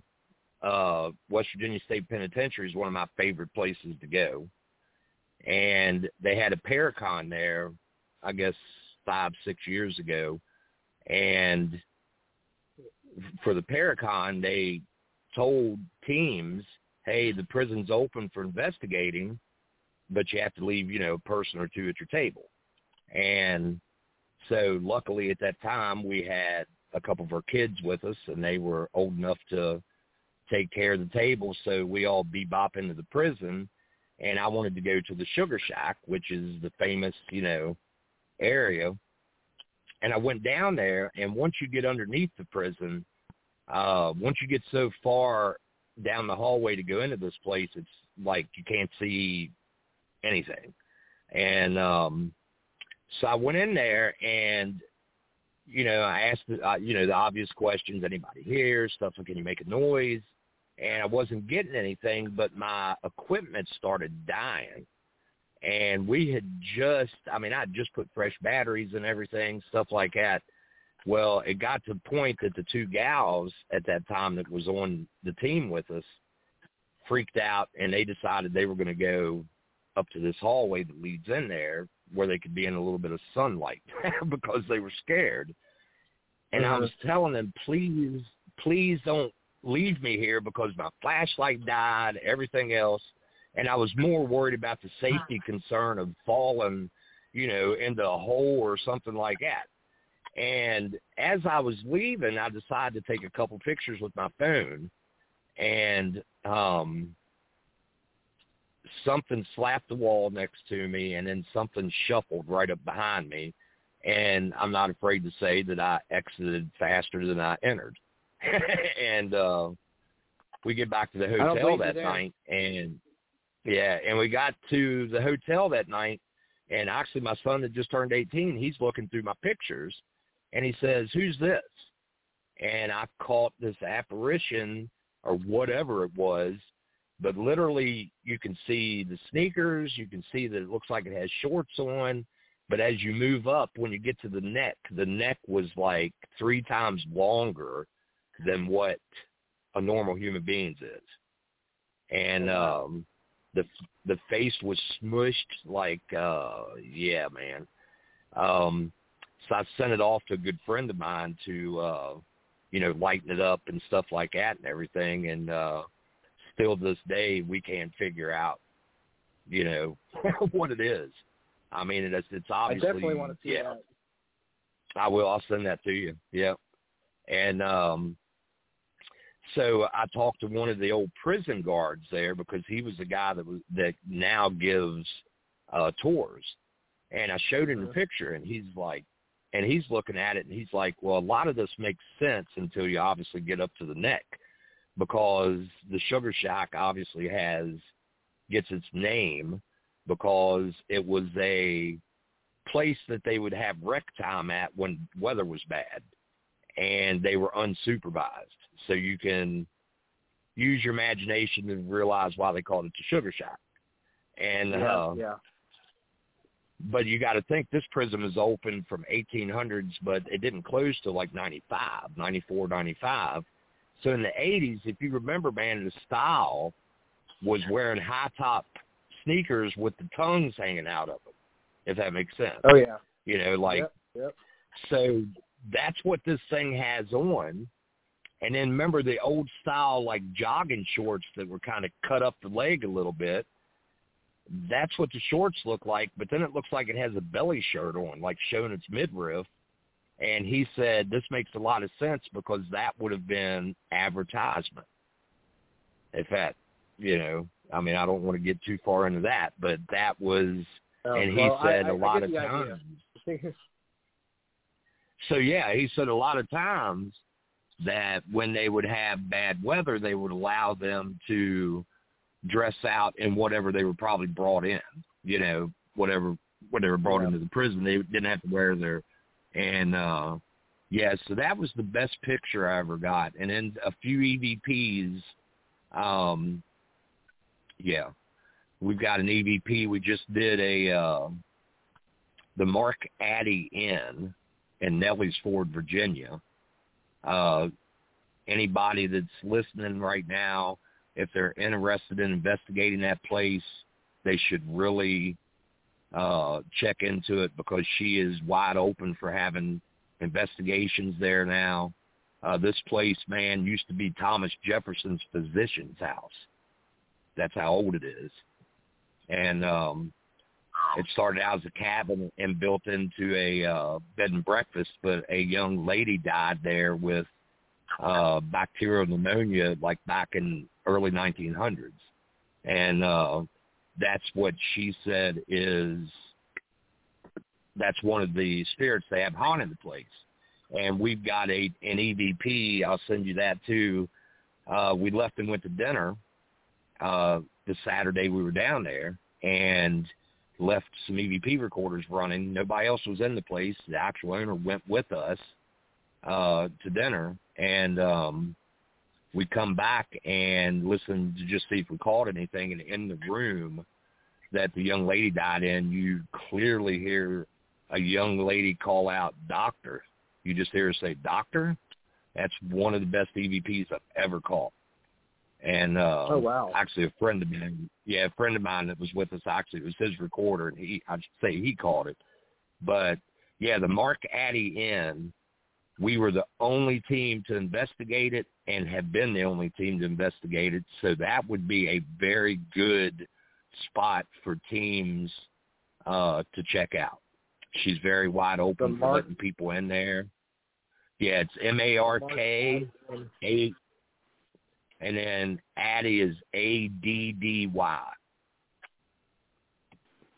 uh, West Virginia State Penitentiary is one of my favorite places to go, and they had a Paracon there, I guess five six years ago, and for the Paracon they told teams, hey, the prison's open for investigating, but you have to leave, you know, a person or two at your table. And so luckily at that time we had a couple of our kids with us and they were old enough to take care of the table. So we all bebop into the prison and I wanted to go to the Sugar Shack, which is the famous, you know, area. And I went down there and once you get underneath the prison, uh, once you get so far down the hallway to go into this place, it's like you can't see anything. And um so I went in there and, you know, I asked, the, uh, you know, the obvious questions, anybody here, stuff like, can you make a noise? And I wasn't getting anything, but my equipment started dying. And we had just, I mean, I just put fresh batteries and everything, stuff like that. Well, it got to the point that the two gals at that time that was on the team with us freaked out and they decided they were going to go up to this hallway that leads in there where they could be in a little bit of sunlight <laughs> because they were scared. And I was uh-huh. telling them, please, please don't leave me here because my flashlight died, everything else. And I was more worried about the safety concern of falling, you know, into a hole or something like that. And as I was leaving, I decided to take a couple pictures with my phone. And um something slapped the wall next to me and then something shuffled right up behind me and I'm not afraid to say that I exited faster than I entered. <laughs> and uh we get back to the hotel that night and yeah, and we got to the hotel that night and actually my son had just turned 18. He's looking through my pictures and he says, "Who's this?" And I caught this apparition or whatever it was but literally you can see the sneakers, you can see that it looks like it has shorts on, but as you move up, when you get to the neck, the neck was like three times longer than what a normal human being's is. And um the the face was smushed like uh yeah, man. Um so I sent it off to a good friend of mine to uh you know, lighten it up and stuff like that and everything and uh still this day we can't figure out, you know, <laughs> what it is. I mean, it's it's obviously. I definitely want to see yeah, that. I will. I'll send that to you. Yep. And um, so I talked to one of the old prison guards there because he was the guy that was that now gives uh tours. And I showed him the uh-huh. picture, and he's like, and he's looking at it, and he's like, well, a lot of this makes sense until you obviously get up to the neck because the Sugar Shack obviously has gets its name because it was a place that they would have rec time at when weather was bad and they were unsupervised. So you can use your imagination to realize why they called it the Sugar Shack. And yeah, uh yeah. but you got to think this prison is open from 1800s, but it didn't close till like 95, 94, 95. So in the 80s, if you remember, man, the style was wearing high top sneakers with the tongues hanging out of them, if that makes sense. Oh yeah. You know, like yep, yep. so that's what this thing has on. And then remember the old style like jogging shorts that were kind of cut up the leg a little bit. That's what the shorts look like, but then it looks like it has a belly shirt on, like showing its midriff. And he said, this makes a lot of sense because that would have been advertisement. In fact, you know, I mean, I don't want to get too far into that, but that was, oh, and he well, said I, I, a lot of times. so yeah, he said a lot of times that when they would have bad weather, they would allow them to dress out in whatever they were probably brought in, you know, whatever, whatever brought yeah. into the prison. They didn't have to wear their and uh yeah, so that was the best picture I ever got. And then a few EVPs um Yeah, we've got an EVP. We just did a uh, the Mark Addy Inn in Nellysford, Virginia. Uh, anybody that's listening right now, if they're interested in investigating that place, they should really uh, check into it because she is wide open for having investigations there now. Uh, this place, man, used to be Thomas Jefferson's physician's house. That's how old it is. And um, it started out as a cabin and built into a uh, bed and breakfast, but a young lady died there with uh, bacterial pneumonia like back in early 1900s. And uh, that's what she said is that's one of the spirits they have haunting the place. And we've got a an EVP. I'll send you that too. Uh, we left and went to dinner uh, the Saturday we were down there, and left some EVP recorders running. Nobody else was in the place. The actual owner went with us uh, to dinner, and um, we come back and listen to just see if we caught anything. And in the room that the young lady died in, you clearly hear a young lady call out "doctor." You just hear her say "doctor." That's one of the best EVPs I've ever caught. And uh, oh wow! Actually, a friend of mine, yeah, a friend of mine that was with us. Actually, it was his recorder, and he, I should say, he caught it. But yeah, the Mark Addy Inn we were the only team to investigate it and have been the only team to investigate it. So that would be a very good spot for teams uh, to check out. She's very wide open for letting people in there. Yeah, it's M A R K A, and then Addy is A D D Y,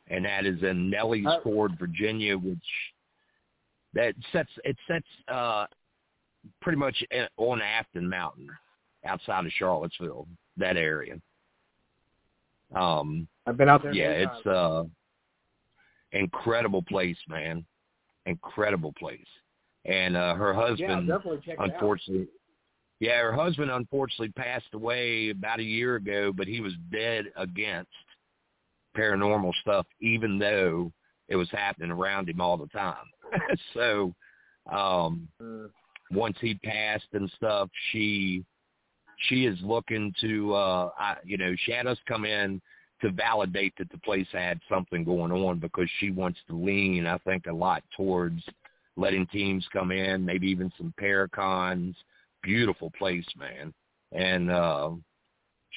and that is in Nelly's uh, Ford, Virginia, which that sets it sets uh, pretty much on Afton Mountain, outside of Charlottesville, that area. Um, I've been out there. Yeah, it's uh, incredible place, man. Incredible place. And uh, her husband, yeah, unfortunately, yeah, her husband unfortunately passed away about a year ago, but he was dead against paranormal stuff, even though it was happening around him all the time. <laughs> <laughs> so um mm. once he passed and stuff, she she is looking to uh I, you know, she had us come in to validate that the place had something going on because she wants to lean, I think, a lot towards letting teams come in, maybe even some paracons. Beautiful place, man. And uh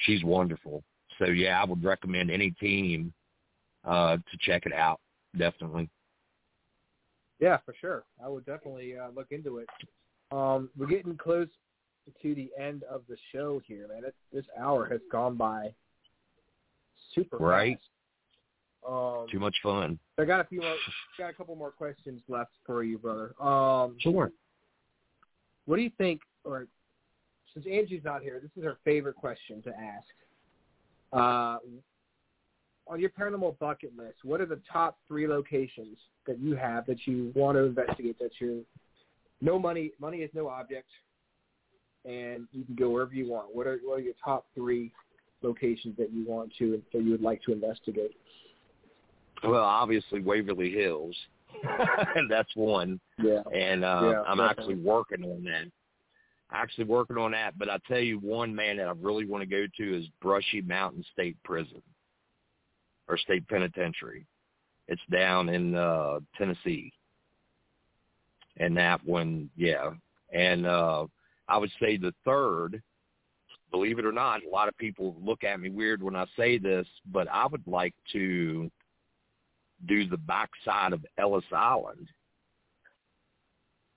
she's wonderful. So yeah, I would recommend any team uh to check it out, definitely. Yeah, for sure. I would definitely uh, look into it. Um, we're getting close to the end of the show here, man. It, this hour has gone by super right. fast. Um, Too much fun. I got a few more, got a couple more questions left for you, brother. Um, sure. What do you think? Or since Angie's not here, this is her favorite question to ask. Uh, on your paranormal bucket list, what are the top three locations that you have that you want to investigate? That you no money, money is no object, and you can go wherever you want. What are what are your top three locations that you want to that you would like to investigate? Well, obviously Waverly Hills, <laughs> <laughs> that's one. Yeah. And uh, yeah, I'm definitely. actually working on that. Actually working on that, but I tell you one man that I really want to go to is Brushy Mountain State Prison or state penitentiary. It's down in uh Tennessee. And that one, yeah. And uh I would say the third, believe it or not, a lot of people look at me weird when I say this, but I would like to do the backside of Ellis Island,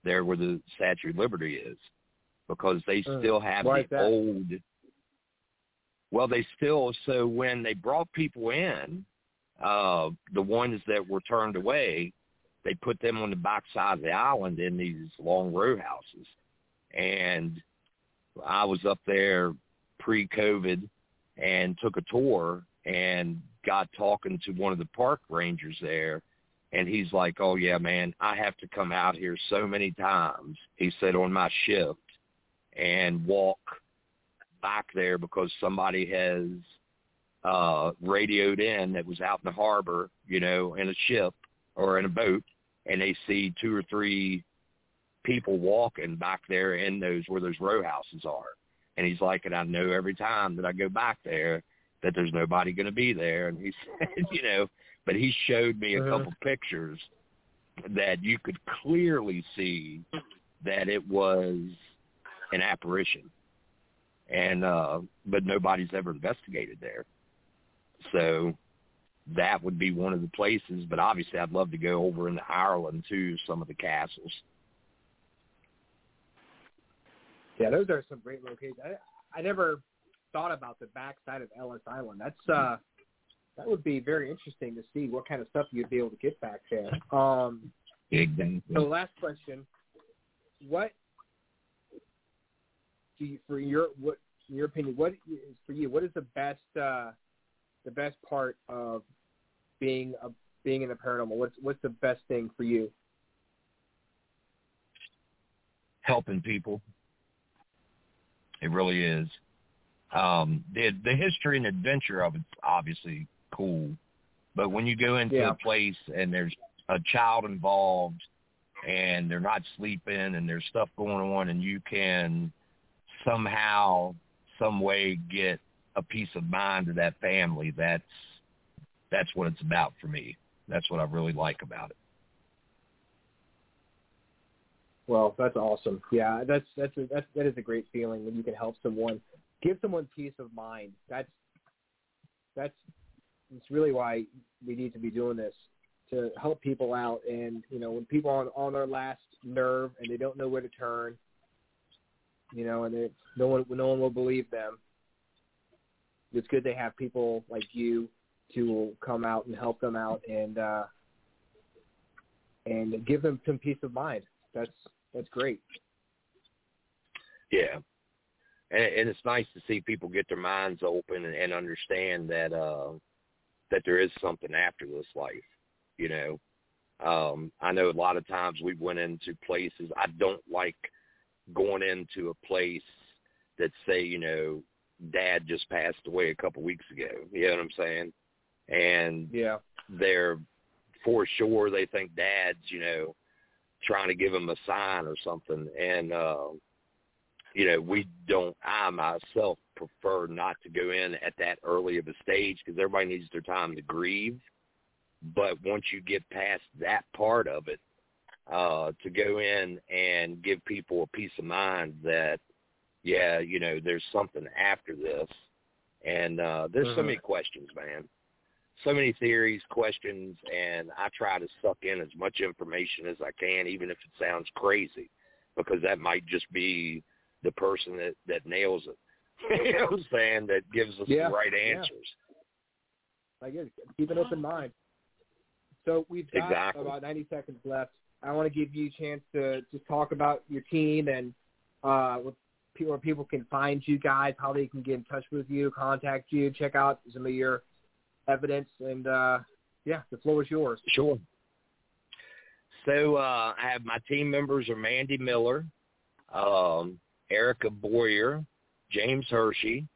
there where the Statue of Liberty is, because they uh, still have the old well, they still so when they brought people in, uh, the ones that were turned away, they put them on the backside of the island in these long row houses. And I was up there pre-COVID and took a tour and got talking to one of the park rangers there. And he's like, oh, yeah, man, I have to come out here so many times, he said, on my shift and walk – back there because somebody has uh radioed in that was out in the harbor, you know, in a ship or in a boat and they see two or three people walking back there in those where those row houses are. And he's like, and I know every time that I go back there that there's nobody going to be there. And he <laughs> said, you know, but he showed me a Uh-huh. couple pictures that you could clearly see that it was an apparition. And uh but nobody's ever investigated there. So that would be one of the places, but obviously I'd love to go over into Ireland too, some of the castles. Yeah, those are some great locations. I, I never thought about the backside of Ellis Island. That's uh, that would be very interesting to see what kind of stuff you'd be able to get back there. Um, Exactly. so last question: What do you, for your what in your opinion? What is for you? What is the best uh, the best part of being a being in the paranormal? What's what's the best thing for you? helping people. It really is. Um, the the history and adventure of it's obviously cool, but when you go into Yeah. a place and there's a child involved and they're not sleeping and there's stuff going on and you can somehow, some way get a peace of mind to that family, that's that's what it's about for me. That's what I really like about it. Well, that's awesome. Yeah, that's that's a, that's that is a great feeling when you can help someone, give someone peace of mind. That's that's it's really why we need to be doing this to help people out. And you know, when people are on, on their last nerve and they don't know where to turn, you know, and they, no one no one will believe them. It's good they have people like you to come out and help them out and uh and give them some peace of mind. That's that's great. Yeah. And, and it's nice to see people get their minds open and, and understand that uh that there is something after this life, you know. Um I know a lot of times we went into places I don't like going into a place that say, you know, dad just passed away a couple weeks ago. You know what I'm saying? And Yeah. they're for sure they think dad's, you know, trying to give them a sign or something. And uh you know, we don't I myself prefer not to go in at that early of a stage because everybody needs their time to grieve. But once you get past that part of it, uh, to go in and give people a peace of mind that, yeah, you know, there's something after this. And uh, there's so Mhm. many questions, man. So many theories, questions, and I try to suck in as much information as I can, even if it sounds crazy, because that might just be the person that, that nails it. <laughs> you know what I'm saying? That gives us Yeah, the right yeah. answers. I guess keep an open mind. So we've got Exactly. about 90 seconds left. I want to give you a chance to just talk about your team and uh, where people can find you guys, how they can get in touch with you, contact you, check out some of your evidence, and uh, yeah, the floor is yours. Sure. So uh, I have my team members are Mandy Miller, um, Erica Boyer, James Hershey.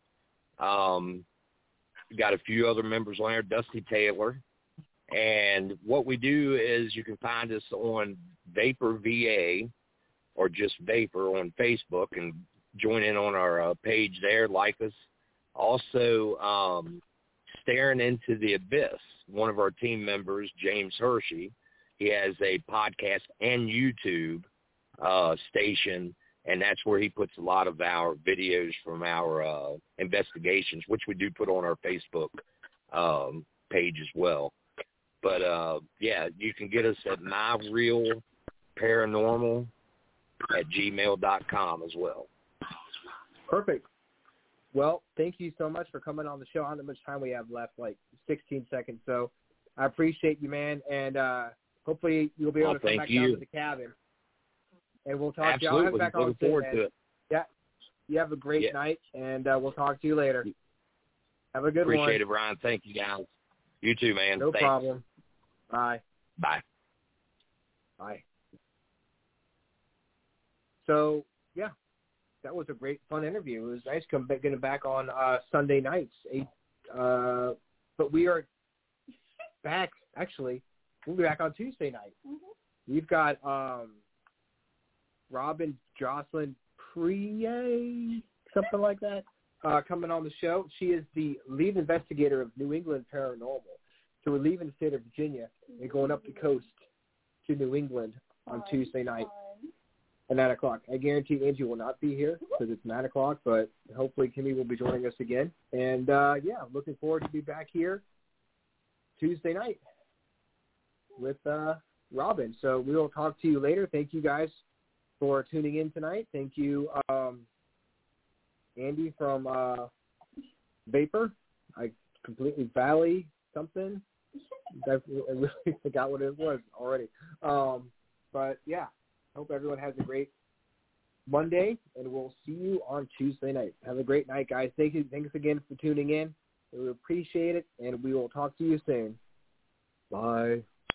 Um, got a few other members on there, Dusty Taylor. And what we do is you can find us on Vapor VA or just Vapor on Facebook and join in on our uh, page there, like us. Also, um, Staring into the Abyss, one of our team members, James Hershey, he has a podcast and YouTube uh, station, and that's where he puts a lot of our videos from our uh, investigations, which we do put on our Facebook um, page as well. But uh, yeah, you can get us at myrealparanormal at gmail.com as well. Perfect. Well, thank you so much for coming on the show. I don't know how much time we have left, like 16 seconds. So I appreciate you, man, and uh, hopefully you'll be able Well, to come back you. down to the cabin. And we'll talk to you. I'll Absolutely. back Looking soon, forward man. to it. Yeah. You have a great Yeah. night, and uh, we'll talk to you later. Have a good one. Appreciate it, Ryan. Thank you, guys. You too, man. No Thanks. problem. Bye. Bye. Bye. So yeah, that was a great fun interview. It was nice coming back, getting back on uh, Sunday nights, eight Uh, but we are back. Actually, we'll be back on Tuesday night. Mhm. We've got um, Robin Jocelyn Prier, something like that, uh, coming on the show. She is the lead investigator of New England Paranormal. So we're leaving the state of Virginia and going up the coast to New England on Tuesday night at 9 o'clock. I guarantee Angie will not be here because it's 9 o'clock, but hopefully Kimmy will be joining us again. And, uh, yeah, looking forward to be back here Tuesday night with uh, Robin. So we will talk to you later. Thank you guys for tuning in tonight. Thank you, um, Andy from uh, Vapor. I completely Valley something. <laughs> I really forgot what it was already. Um, but yeah, hope everyone has a great Monday, and we'll see you on Tuesday night. Have a great night, guys. Thank you. Thanks again for tuning in. We appreciate it, and we will talk to you soon. Bye.